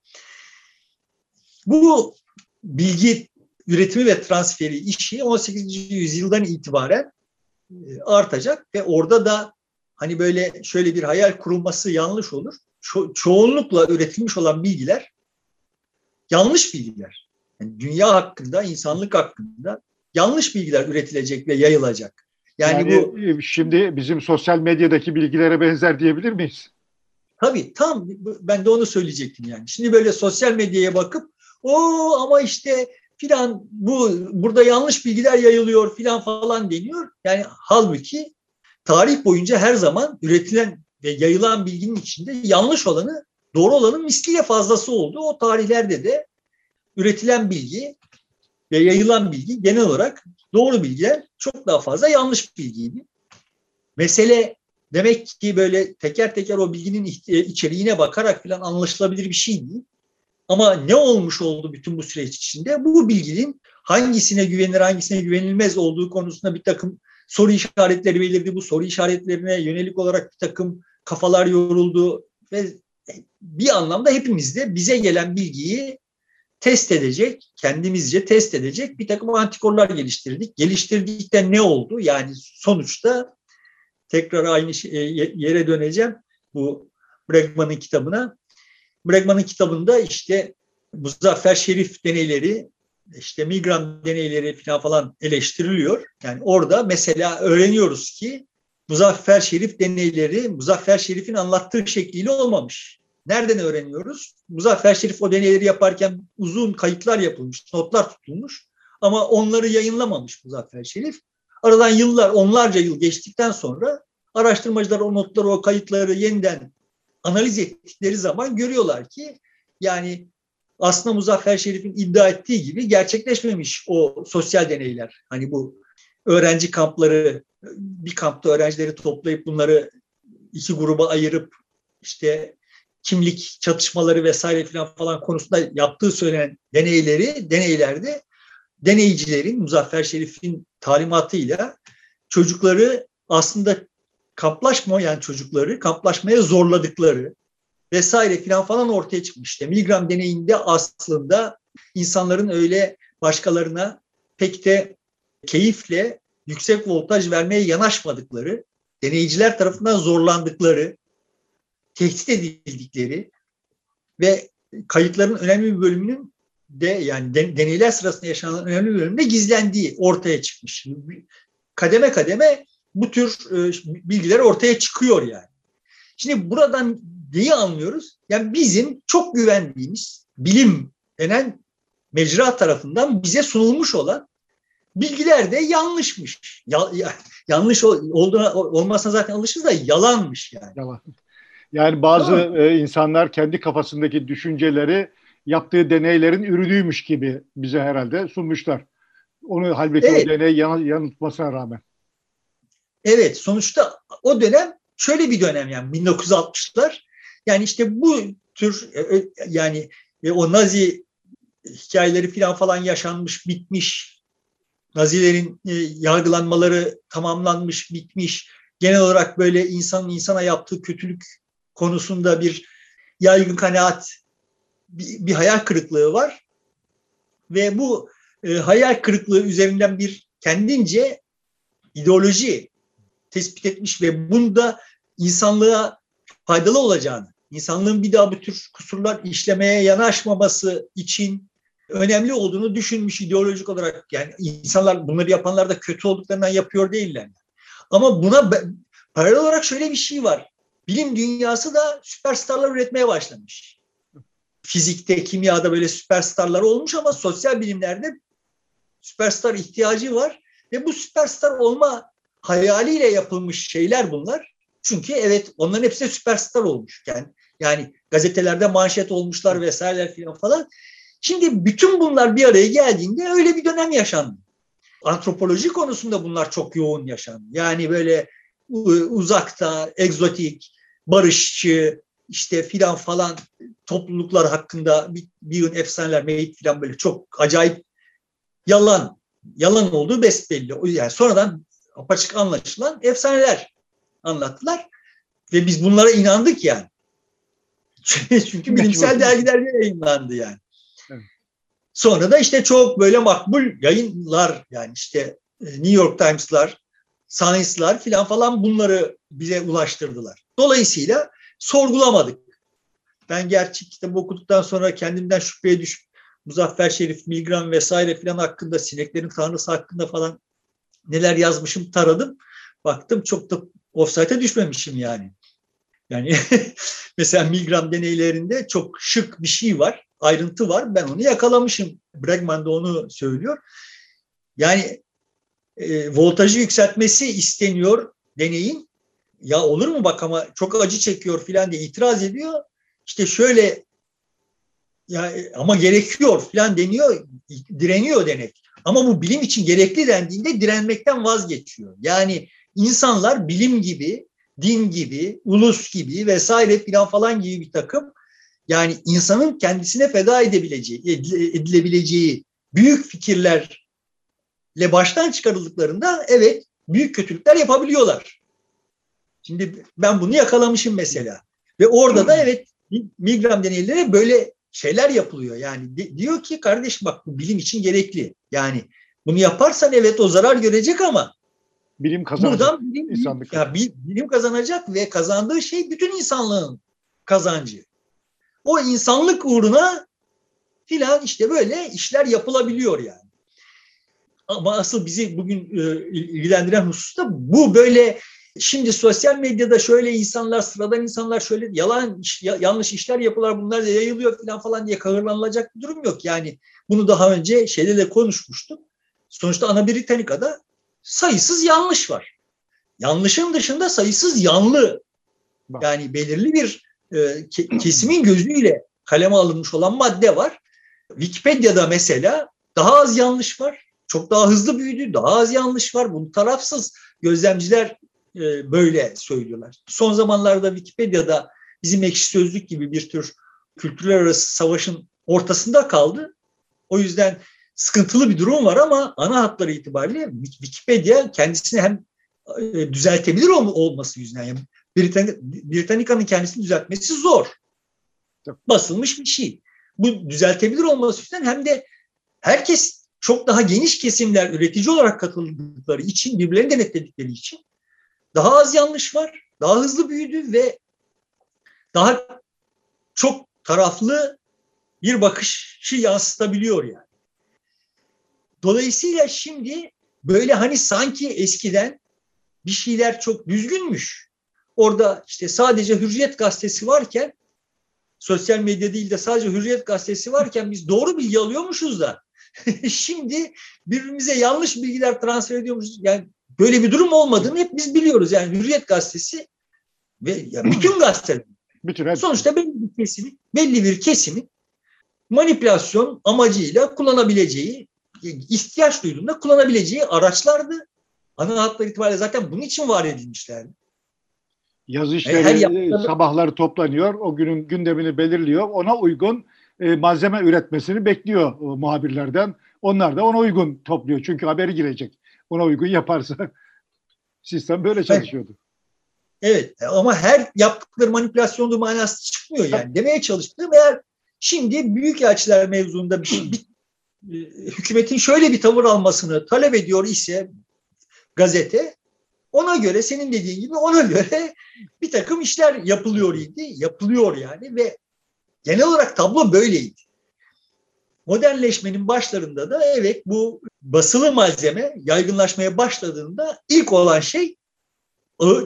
Bu bilgi üretimi ve transferi işi 18. yüzyıldan itibaren e, artacak ve orada da hani böyle şöyle bir hayal kurulması yanlış olur. Ço- çoğunlukla üretilmiş olan bilgiler yanlış bilgiler. Yani dünya hakkında, insanlık hakkında yanlış bilgiler üretilecek ve yayılacak. Yani, yani bu e, şimdi bizim sosyal medyadaki bilgilere benzer diyebilir miyiz? Tabii tam ben de onu söyleyecektim yani. Şimdi böyle sosyal medyaya bakıp o ama işte filan bu burada yanlış bilgiler yayılıyor filan falan deniyor. Yani halbuki tarih boyunca her zaman üretilen ve yayılan bilginin içinde yanlış olanı doğru olanın misliyle fazlası oldu. O tarihlerde de üretilen bilgi ve yayılan bilgi genel olarak doğru bilgiler çok daha fazla yanlış bilgiydi. Mesele demek ki böyle teker teker o bilginin içeriğine bakarak falan anlaşılabilir bir şey değil. Ama ne olmuş oldu bütün bu süreç içinde? Bu bilginin hangisine güvenilir, hangisine güvenilmez olduğu konusunda bir takım soru işaretleri belirdi. Bu soru işaretlerine yönelik olarak bir takım kafalar yoruldu ve bir anlamda hepimiz de bize gelen bilgiyi test edecek, kendimizce test edecek bir takım antikorlar geliştirdik. Geliştirdikten ne oldu? Yani sonuçta tekrar aynı şey, yere döneceğim bu Bregman'ın kitabına. Bregman'ın kitabında işte Muzaffer Şerif deneyleri, işte Milgram deneyleri falan falan eleştiriliyor. Yani orada mesela öğreniyoruz ki Muzaffer Şerif deneyleri Muzaffer Şerif'in anlattığı şekliyle olmamış. Nereden öğreniyoruz? Muzaffer Şerif o deneyleri yaparken uzun kayıtlar yapılmış, notlar tutulmuş ama onları yayınlamamış Muzaffer Şerif. Aradan yıllar, onlarca yıl geçtikten sonra araştırmacılar o notları, o kayıtları yeniden analiz ettikleri zaman görüyorlar ki yani aslında Muzaffer Şerif'in iddia ettiği gibi gerçekleşmemiş o sosyal deneyler. Hani bu öğrenci kampları, bir kampta öğrencileri toplayıp bunları iki gruba ayırıp işte kimlik çatışmaları vesaire falan falan konusunda yaptığı söylenen deneyleri, deneylerde deneycilerin Muzaffer Şerif'in talimatıyla çocukları aslında kamplaşmayan çocukları kamplaşmaya zorladıkları vesaire filan falan ortaya çıkmış. İşte Milgram deneyinde aslında insanların öyle başkalarına pek de keyifle yüksek voltaj vermeye yanaşmadıkları, deneyiciler tarafından zorlandıkları, tehdit edildikleri ve kayıtların önemli bir bölümünün de yani deneyler sırasında yaşanan önemli bir bölümünde gizlendiği ortaya çıkmış. Kademe kademe bu tür e, bilgiler ortaya çıkıyor yani. Şimdi buradan neyi anlıyoruz? Yani bizim çok güvendiğimiz bilim denen mecra tarafından bize sunulmuş olan bilgiler de yanlışmış. Ya, ya, yanlış olduğuna olmazsa zaten alışırız da yalanmış yani. Yalan. Yani bazı e, insanlar kendi kafasındaki düşünceleri yaptığı deneylerin ürünüymüş gibi bize herhalde sunmuşlar. Onu halbuki evet. o deney yanıltmasına rağmen. Evet sonuçta o dönem şöyle bir dönem yani 1960'lar. Yani işte bu tür e, e, yani e, o Nazi hikayeleri falan falan yaşanmış, bitmiş. Nazilerin yargılanmaları tamamlanmış, bitmiş. Genel olarak böyle insanın insana yaptığı kötülük konusunda bir yaygın kanaat, bir, bir hayal kırıklığı var. Ve bu e, hayal kırıklığı üzerinden bir kendince ideoloji tespit etmiş ve bunda insanlığa faydalı olacağını, insanlığın bir daha bu tür kusurlar işlemeye yanaşmaması için önemli olduğunu düşünmüş ideolojik olarak. Yani insanlar bunları yapanlar da kötü olduklarından yapıyor değiller. Ama buna paralel olarak şöyle bir şey var. Bilim dünyası da süperstarlar üretmeye başlamış. Fizikte, kimyada böyle süperstarlar olmuş ama sosyal bilimlerde süperstar ihtiyacı var. Ve bu süperstar olma hayaliyle yapılmış şeyler bunlar. Çünkü evet onların hepsi süperstar olmuş. Yani, gazetelerde manşet olmuşlar vesaireler falan falan. Şimdi bütün bunlar bir araya geldiğinde öyle bir dönem yaşandı. Antropoloji konusunda bunlar çok yoğun yaşandı. Yani böyle uzakta, egzotik, barışçı, işte filan falan topluluklar hakkında bir, bir yıl efsaneler, meyit filan böyle çok acayip yalan, yalan olduğu besbelli. Yani sonradan apaçık anlaşılan efsaneler anlattılar. Ve biz bunlara inandık yani. Çünkü bilimsel dergilerde yayınlandı yani. Sonra da işte çok böyle makbul yayınlar yani işte e, New York Times'lar, Science'lar filan falan bunları bize ulaştırdılar. Dolayısıyla sorgulamadık. Ben gerçek kitabı okuduktan sonra kendimden şüpheye düşüp Muzaffer Şerif, Milgram vesaire filan hakkında, sineklerin tanrısı hakkında falan neler yazmışım taradım. Baktım çok da offsite'e düşmemişim yani. Yani mesela Milgram deneylerinde çok şık bir şey var, ayrıntı var. Ben onu yakalamışım. Bregman da onu söylüyor. Yani e, voltajı yükseltmesi isteniyor deneyin. ya olur mu bak ama çok acı çekiyor filan diye itiraz ediyor. İşte şöyle ya ama gerekiyor filan deniyor, direniyor demek. Ama bu bilim için gerekli dendiğinde direnmekten vazgeçiyor. Yani insanlar bilim gibi, din gibi, ulus gibi vesaire filan falan gibi bir takım yani insanın kendisine feda edebileceği, edilebileceği büyük fikirlerle baştan çıkarıldıklarında evet büyük kötülükler yapabiliyorlar. Şimdi ben bunu yakalamışım mesela. Ve orada da evet Milgram deneyleri böyle şeyler yapılıyor. Yani de, diyor ki kardeş bak bu bilim için gerekli. Yani bunu yaparsan evet o zarar görecek ama bilim kazanacak. Buradan bilim, insanlık ya, bilim kazanacak ve kazandığı şey bütün insanlığın kazancı. O insanlık uğruna filan işte böyle işler yapılabiliyor yani. Ama asıl bizi bugün e, ilgilendiren husus da bu böyle Şimdi sosyal medyada şöyle insanlar, sıradan insanlar şöyle yalan, yanlış işler yapıyorlar, bunlar yayılıyor falan falan diye kahırlanılacak bir durum yok. Yani bunu daha önce şeyde de konuşmuştuk. Sonuçta Ana Britannica'da sayısız yanlış var. Yanlışın dışında sayısız yanlı yani belirli bir e, kesimin gözüyle kaleme alınmış olan madde var. Wikipedia'da mesela daha az yanlış var. Çok daha hızlı büyüdü, daha az yanlış var. Bunu tarafsız gözlemciler e, böyle söylüyorlar. Son zamanlarda Wikipedia'da bizim ekşi sözlük gibi bir tür kültürler arası savaşın ortasında kaldı. O yüzden sıkıntılı bir durum var ama ana hatları itibariyle Wikipedia kendisini hem e, düzeltebilir olması yüzünden yani Britann Britannica'nın kendisini düzeltmesi zor. Basılmış bir şey. Bu düzeltebilir olması yüzünden hem de herkes çok daha geniş kesimler üretici olarak katıldıkları için, birbirlerini denetledikleri için daha az yanlış var, daha hızlı büyüdü ve daha çok taraflı bir bakışı yansıtabiliyor yani. Dolayısıyla şimdi böyle hani sanki eskiden bir şeyler çok düzgünmüş. Orada işte sadece Hürriyet gazetesi varken sosyal medya değil de sadece Hürriyet gazetesi varken biz doğru bilgi alıyormuşuz da şimdi birbirimize yanlış bilgiler transfer ediyormuşuz. Yani böyle bir durum olmadığını hep biz biliyoruz. Yani Hürriyet gazetesi ve ya bütün gazeteler bütün sonuçta belli bir kesimi, belli bir kesimi manipülasyon amacıyla kullanabileceği, ihtiyaç duyduğunda kullanabileceği araçlardı. Ana hatlar itibariyle zaten bunun için var edilmişlerdi. Yazı işleri yani sabahları toplanıyor, o günün gündemini belirliyor, ona uygun e, malzeme üretmesini bekliyor o, muhabirlerden. Onlar da ona uygun topluyor çünkü haberi girecek ona uygun yaparsa sistem böyle çalışıyordu. Evet ama her yaptıkları manipülasyonda manası çıkmıyor yani. Demeye çalıştığım eğer şimdi büyük elçiler mevzuunda bir, şey, bir e, hükümetin şöyle bir tavır almasını talep ediyor ise gazete ona göre senin dediğin gibi ona göre bir takım işler yapılıyor idi. Yapılıyor yani ve genel olarak tablo böyleydi. Modernleşmenin başlarında da evet bu basılı malzeme yaygınlaşmaya başladığında ilk olan şey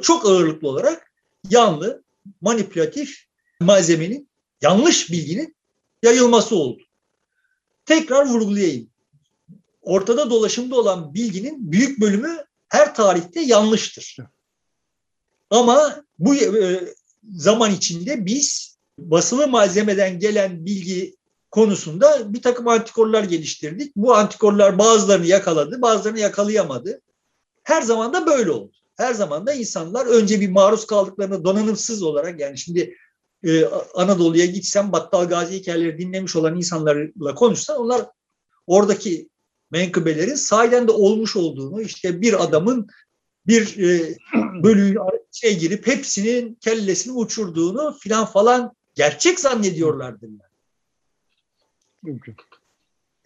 çok ağırlıklı olarak yanlı, manipülatif malzemenin, yanlış bilginin yayılması oldu. Tekrar vurgulayayım. Ortada dolaşımda olan bilginin büyük bölümü her tarihte yanlıştır. Ama bu e, zaman içinde biz basılı malzemeden gelen bilgi konusunda bir takım antikorlar geliştirdik. Bu antikorlar bazılarını yakaladı, bazılarını yakalayamadı. Her zaman da böyle oldu. Her zaman da insanlar önce bir maruz kaldıklarını donanımsız olarak yani şimdi e, Anadolu'ya gitsem Battal Gazi hikayeleri dinlemiş olan insanlarla konuşsan onlar oradaki menkıbelerin sahiden de olmuş olduğunu işte bir adamın bir e, bölüğü şey girip hepsinin kellesini uçurduğunu filan falan gerçek zannediyorlardır. Yani. Mümkün.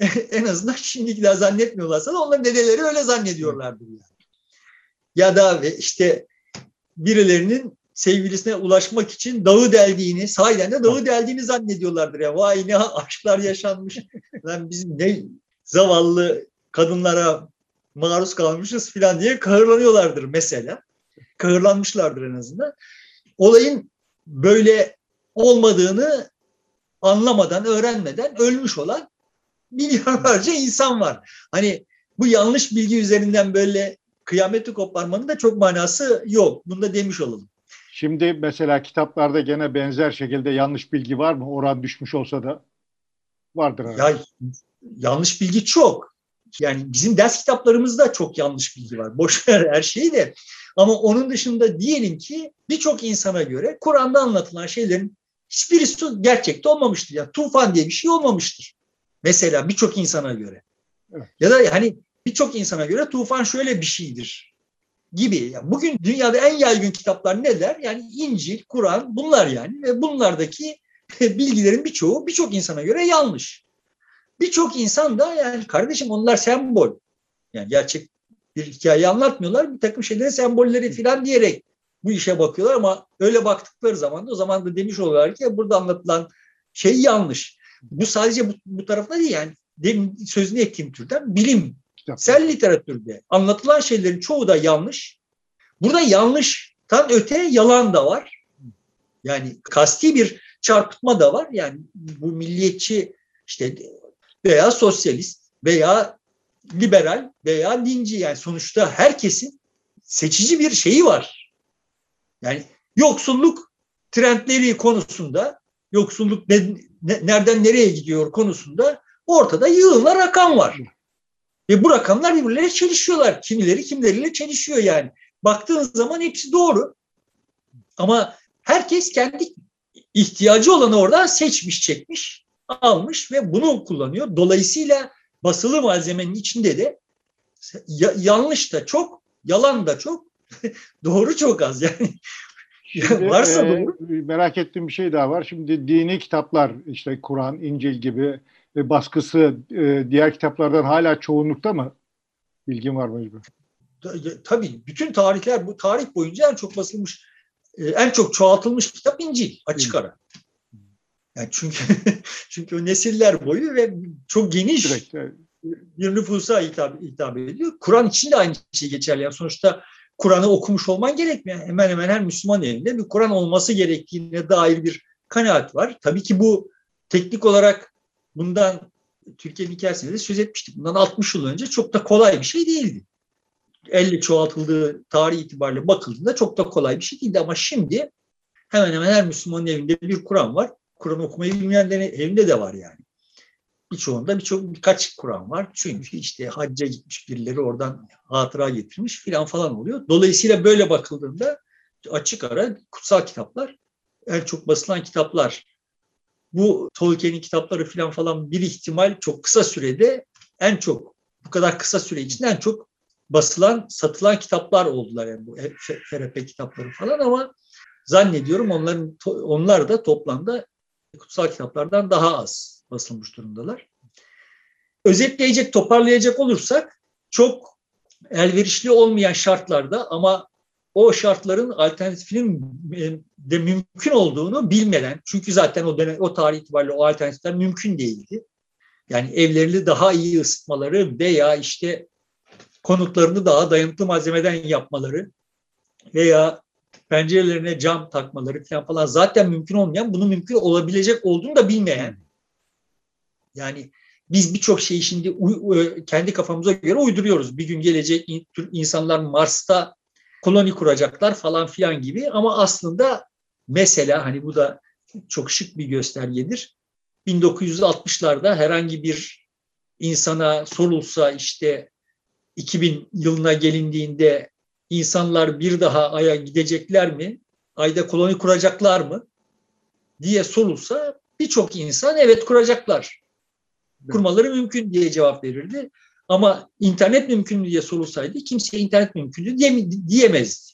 en azından şimdikiler zannetmiyorlarsa da onların dedeleri öyle zannediyorlardır yani. Ya da işte birilerinin sevgilisine ulaşmak için dağı deldiğini, sahiden de dağı deldiğini zannediyorlardır ya. Vay ne aşklar yaşanmış. Lan bizim ne zavallı kadınlara maruz kalmışız filan diye kahırlanıyorlardır mesela. Kahırlanmışlardır en azından. Olayın böyle olmadığını anlamadan, öğrenmeden ölmüş olan milyarlarca insan var. Hani bu yanlış bilgi üzerinden böyle kıyameti koparmanın da çok manası yok. Bunu da demiş olalım. Şimdi mesela kitaplarda gene benzer şekilde yanlış bilgi var mı? Oran düşmüş olsa da vardır herhalde. Ya, yanlış bilgi çok. Yani bizim ders kitaplarımızda çok yanlış bilgi var. Boş ver her şeyi de. Ama onun dışında diyelim ki birçok insana göre Kur'an'da anlatılan şeylerin hiçbirisi gerçekte olmamıştır. Yani tufan diye bir şey olmamıştır. Mesela birçok insana göre. Evet. Ya da hani birçok insana göre tufan şöyle bir şeydir gibi. Yani bugün dünyada en yaygın kitaplar neler? Yani İncil, Kur'an bunlar yani ve bunlardaki bilgilerin birçoğu birçok insana göre yanlış. Birçok insan da yani kardeşim onlar sembol. Yani gerçek bir hikaye anlatmıyorlar. Bir takım şeylerin sembolleri falan diyerek bu işe bakıyorlar ama öyle baktıkları zaman da o zaman da demiş oluyorlar ki burada anlatılan şey yanlış. Bu sadece bu, bu tarafta değil yani demin sözünü ettiğim türden bilim, sel literatürde anlatılan şeylerin çoğu da yanlış. Burada yanlıştan öte yalan da var. Yani kasti bir çarpıtma da var. Yani bu milliyetçi işte veya sosyalist veya liberal veya dinci yani sonuçta herkesin seçici bir şeyi var. Yani yoksulluk trendleri konusunda yoksulluk ne, ne, nereden nereye gidiyor konusunda ortada yığınla rakam var. Ve bu rakamlar birbirleriyle çelişiyorlar. Kimileri kimleriyle çelişiyor yani. Baktığın zaman hepsi doğru. Ama herkes kendi ihtiyacı olanı oradan seçmiş, çekmiş, almış ve bunu kullanıyor. Dolayısıyla basılı malzemenin içinde de yanlış da çok, yalan da çok, doğru çok az yani. Şimdi, Varsa e, doğru. Merak ettiğim bir şey daha var. Şimdi dini kitaplar işte Kur'an, İncil gibi ve baskısı e, diğer kitaplardan hala çoğunlukta mı? Bilgin var mı? Tabii bütün tarihler bu tarih boyunca en çok basılmış e, en çok çoğaltılmış kitap İncil açık ara. Yani çünkü çünkü o nesiller boyu ve çok geniş Direkt, evet. bir nüfusa hitap, hitap ediyor. Kur'an için de aynı şey geçerli. Yani sonuçta Kur'an'ı okumuş olman gerekmiyor. Hemen hemen her Müslüman evinde bir Kur'an olması gerektiğine dair bir kanaat var. Tabii ki bu teknik olarak bundan Türkiye'nin hikayesinde de söz etmiştik. Bundan 60 yıl önce çok da kolay bir şey değildi. Elle çoğaltıldığı tarih itibariyle bakıldığında çok da kolay bir şey değildi. Ama şimdi hemen hemen her Müslümanın evinde bir Kur'an var. Kur'an okumayı bilmeyenlerin evinde de var yani. Birçoğunda birçok birkaç Kur'an var. Çünkü işte hacca gitmiş birileri oradan hatıra getirmiş filan falan oluyor. Dolayısıyla böyle bakıldığında açık ara kutsal kitaplar en çok basılan kitaplar. Bu Tolkien'in kitapları filan falan bir ihtimal çok kısa sürede en çok bu kadar kısa süre içinde en çok basılan, satılan kitaplar oldular yani bu FRP kitapları falan ama zannediyorum onların onlar da toplamda kutsal kitaplardan daha az basılmış durumdalar. Özetleyecek, toparlayacak olursak çok elverişli olmayan şartlarda ama o şartların alternatifinin e, de mümkün olduğunu bilmeden çünkü zaten o dönem, o tarih itibariyle o alternatifler mümkün değildi. Yani evlerini daha iyi ısıtmaları veya işte konutlarını daha dayanıklı malzemeden yapmaları veya pencerelerine cam takmaları falan falan zaten mümkün olmayan, bunun mümkün olabilecek olduğunu da bilmeyen. Yani biz birçok şeyi şimdi kendi kafamıza göre uyduruyoruz. Bir gün gelecek insanlar Mars'ta koloni kuracaklar falan filan gibi ama aslında mesela hani bu da çok şık bir göstergedir. 1960'larda herhangi bir insana sorulsa işte 2000 yılına gelindiğinde insanlar bir daha Ay'a gidecekler mi? Ay'da koloni kuracaklar mı? diye sorulsa birçok insan evet kuracaklar. Kurmaları mümkün diye cevap verirdi. Ama internet mümkün mü diye sorulsaydı kimse internet mümkün diye, diyemezdi.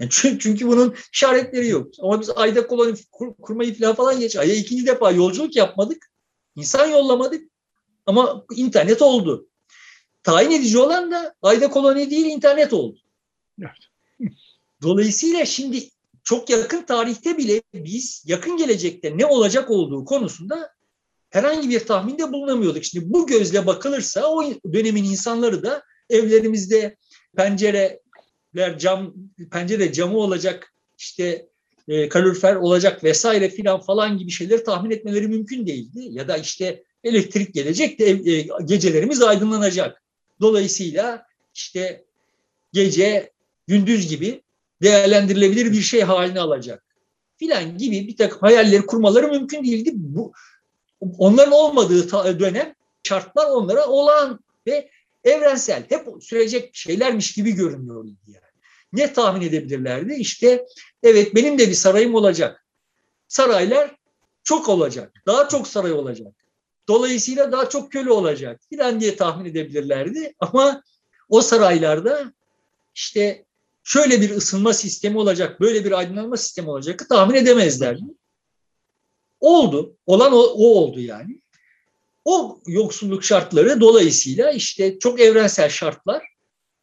Yani çünkü, çünkü bunun işaretleri yok. Ama biz ayda koloni kur, kurmayı falan falan geç. Ay'a ikinci defa yolculuk yapmadık. İnsan yollamadık. Ama internet oldu. Tayin edici olan da ayda koloni değil internet oldu. Dolayısıyla şimdi çok yakın tarihte bile biz yakın gelecekte ne olacak olduğu konusunda herhangi bir tahminde bulunamıyorduk. Şimdi bu gözle bakılırsa o dönemin insanları da evlerimizde pencereler cam pencere camı olacak işte e, kalorifer olacak vesaire filan falan gibi şeyleri tahmin etmeleri mümkün değildi. Ya da işte elektrik gelecek de e, gecelerimiz aydınlanacak. Dolayısıyla işte gece gündüz gibi değerlendirilebilir bir şey haline alacak filan gibi bir takım hayalleri kurmaları mümkün değildi. Bu, onların olmadığı dönem şartlar onlara olağan ve evrensel, hep sürecek şeylermiş gibi görünüyordu yani. Ne tahmin edebilirlerdi? İşte evet benim de bir sarayım olacak. Saraylar çok olacak. Daha çok saray olacak. Dolayısıyla daha çok köle olacak filan diye tahmin edebilirlerdi. Ama o saraylarda işte şöyle bir ısınma sistemi olacak, böyle bir aydınlanma sistemi olacak tahmin edemezlerdi. Oldu. Olan o, o oldu yani. O yoksulluk şartları dolayısıyla işte çok evrensel şartlar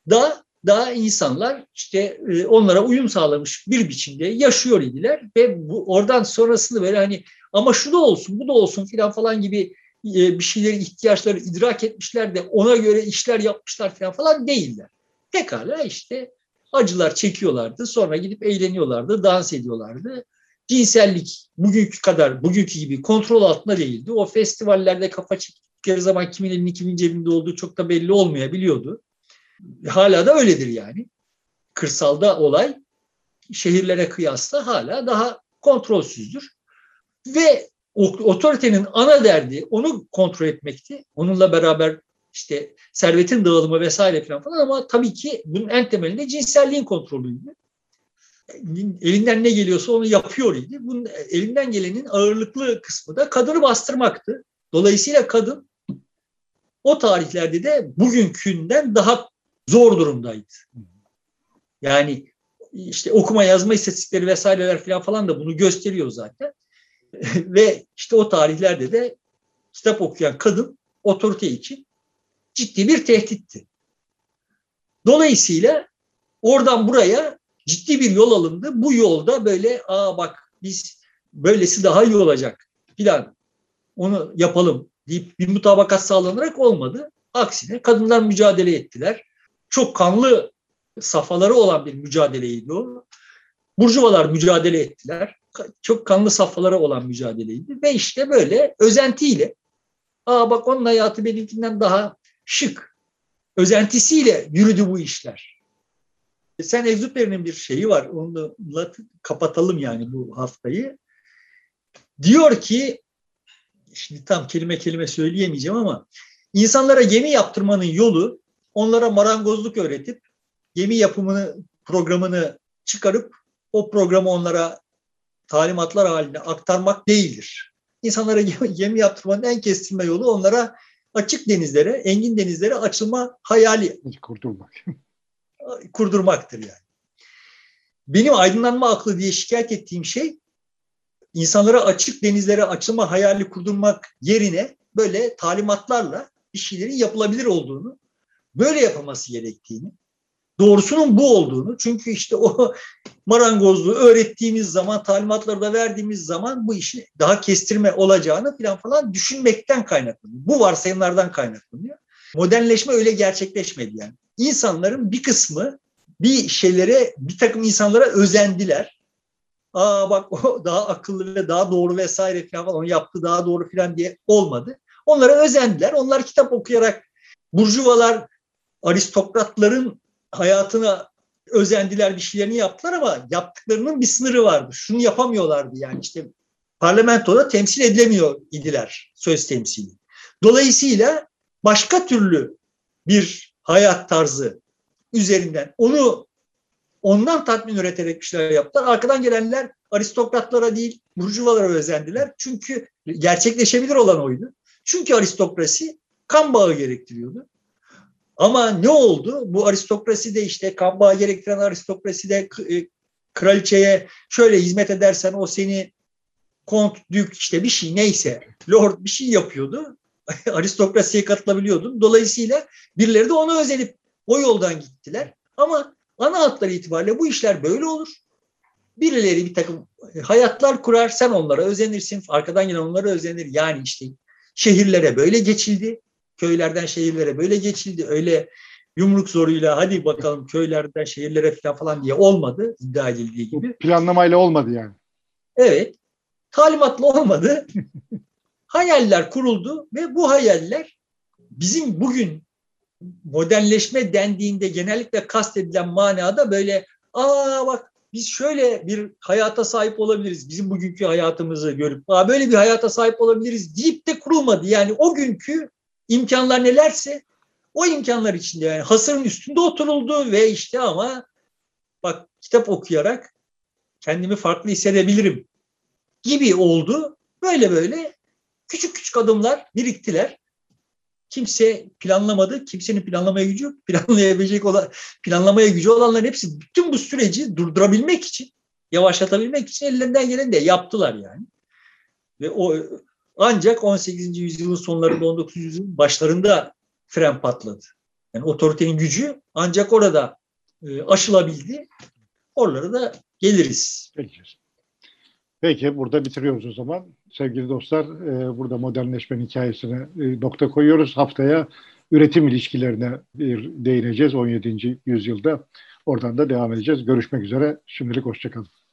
da daha insanlar işte e, onlara uyum sağlamış bir biçimde yaşıyor idiler ve bu oradan sonrasını böyle hani ama şu da olsun bu da olsun filan falan gibi e, bir şeyleri ihtiyaçları idrak etmişler de ona göre işler yapmışlar filan falan değiller. Pekala işte acılar çekiyorlardı sonra gidip eğleniyorlardı dans ediyorlardı cinsellik bugünkü kadar, bugünkü gibi kontrol altında değildi. O festivallerde kafa çektikleri zaman kimin elinin kimin cebinde olduğu çok da belli olmayabiliyordu. Hala da öyledir yani. Kırsalda olay şehirlere kıyasla hala daha kontrolsüzdür. Ve otoritenin ana derdi onu kontrol etmekti. Onunla beraber işte servetin dağılımı vesaire falan falan ama tabii ki bunun en temelinde cinselliğin kontrolüydü elinden ne geliyorsa onu yapıyor idi. Bunun elinden gelenin ağırlıklı kısmı da kadını bastırmaktı. Dolayısıyla kadın o tarihlerde de bugünkünden daha zor durumdaydı. Yani işte okuma yazma istatistikleri vesaireler falan falan da bunu gösteriyor zaten. Ve işte o tarihlerde de kitap okuyan kadın otorite için ciddi bir tehditti. Dolayısıyla oradan buraya ciddi bir yol alındı. Bu yolda böyle aa bak biz böylesi daha iyi olacak filan onu yapalım deyip bir mutabakat sağlanarak olmadı. Aksine kadınlar mücadele ettiler. Çok kanlı safhaları olan bir mücadeleydi o. Burjuvalar mücadele ettiler. Çok kanlı safhaları olan mücadeleydi. Ve işte böyle özentiyle aa bak onun hayatı benimkinden daha şık. Özentisiyle yürüdü bu işler. Sen Exupéry'nin bir şeyi var. Onunla kapatalım yani bu haftayı. Diyor ki şimdi tam kelime kelime söyleyemeyeceğim ama insanlara gemi yaptırmanın yolu onlara marangozluk öğretip gemi yapımını programını çıkarıp o programı onlara talimatlar halinde aktarmak değildir. İnsanlara gemi yaptırmanın en kestirme yolu onlara açık denizlere, engin denizlere açılma hayali. Kurtulmak kurdurmaktır yani. Benim aydınlanma aklı diye şikayet ettiğim şey insanlara açık denizlere açılma hayali kurdurmak yerine böyle talimatlarla bir şeylerin yapılabilir olduğunu, böyle yapılması gerektiğini, doğrusunun bu olduğunu çünkü işte o marangozluğu öğrettiğimiz zaman, talimatları da verdiğimiz zaman bu işin daha kestirme olacağını falan falan düşünmekten kaynaklanıyor. Bu varsayımlardan kaynaklanıyor. Modernleşme öyle gerçekleşmedi yani insanların bir kısmı bir şeylere, bir takım insanlara özendiler. Aa bak o daha akıllı ve daha doğru vesaire falan onu yaptı daha doğru falan diye olmadı. Onlara özendiler. Onlar kitap okuyarak burjuvalar aristokratların hayatına özendiler bir şeylerini yaptılar ama yaptıklarının bir sınırı vardı. Şunu yapamıyorlardı yani işte parlamentoda temsil edilemiyor idiler söz temsili. Dolayısıyla başka türlü bir hayat tarzı üzerinden onu ondan tatmin üreterek bir şeyler yaptılar. Arkadan gelenler aristokratlara değil burjuvalara özendiler. Çünkü gerçekleşebilir olan oydu. Çünkü aristokrasi kan bağı gerektiriyordu. Ama ne oldu? Bu aristokrasi de işte kan bağı gerektiren aristokrasi de e, kraliçeye şöyle hizmet edersen o seni kont, dük işte bir şey neyse lord bir şey yapıyordu. aristokrasiye katılabiliyordun. Dolayısıyla birileri de ona özenip o yoldan gittiler. Ama ana hatları itibariyle bu işler böyle olur. Birileri bir takım hayatlar kurar, sen onlara özenirsin, arkadan gelen onlara özenir. Yani işte şehirlere böyle geçildi, köylerden şehirlere böyle geçildi. Öyle yumruk zoruyla hadi bakalım köylerden şehirlere falan falan diye olmadı iddia edildiği gibi. Planlamayla olmadı yani. Evet. Talimatla olmadı. hayaller kuruldu ve bu hayaller bizim bugün modernleşme dendiğinde genellikle kastedilen manada böyle aa bak biz şöyle bir hayata sahip olabiliriz. Bizim bugünkü hayatımızı görüp aa böyle bir hayata sahip olabiliriz deyip de kurulmadı. Yani o günkü imkanlar nelerse o imkanlar içinde yani hasırın üstünde oturuldu ve işte ama bak kitap okuyarak kendimi farklı hissedebilirim gibi oldu. Böyle böyle küçük küçük adımlar biriktiler. Kimse planlamadı. Kimsenin planlamaya gücü yok. Planlayabilecek olan, planlamaya gücü olanların hepsi bütün bu süreci durdurabilmek için, yavaşlatabilmek için ellerinden gelen de yaptılar yani. Ve o ancak 18. yüzyılın sonlarında 19. yüzyılın başlarında fren patladı. Yani otoritenin gücü ancak orada e, aşılabildi. Oralara da geliriz. Peki. Peki burada bitiriyoruz o zaman. Sevgili dostlar e, burada modernleşmenin hikayesine e, nokta koyuyoruz. Haftaya üretim ilişkilerine bir değineceğiz 17. yüzyılda. Oradan da devam edeceğiz. Görüşmek üzere. Şimdilik hoşçakalın.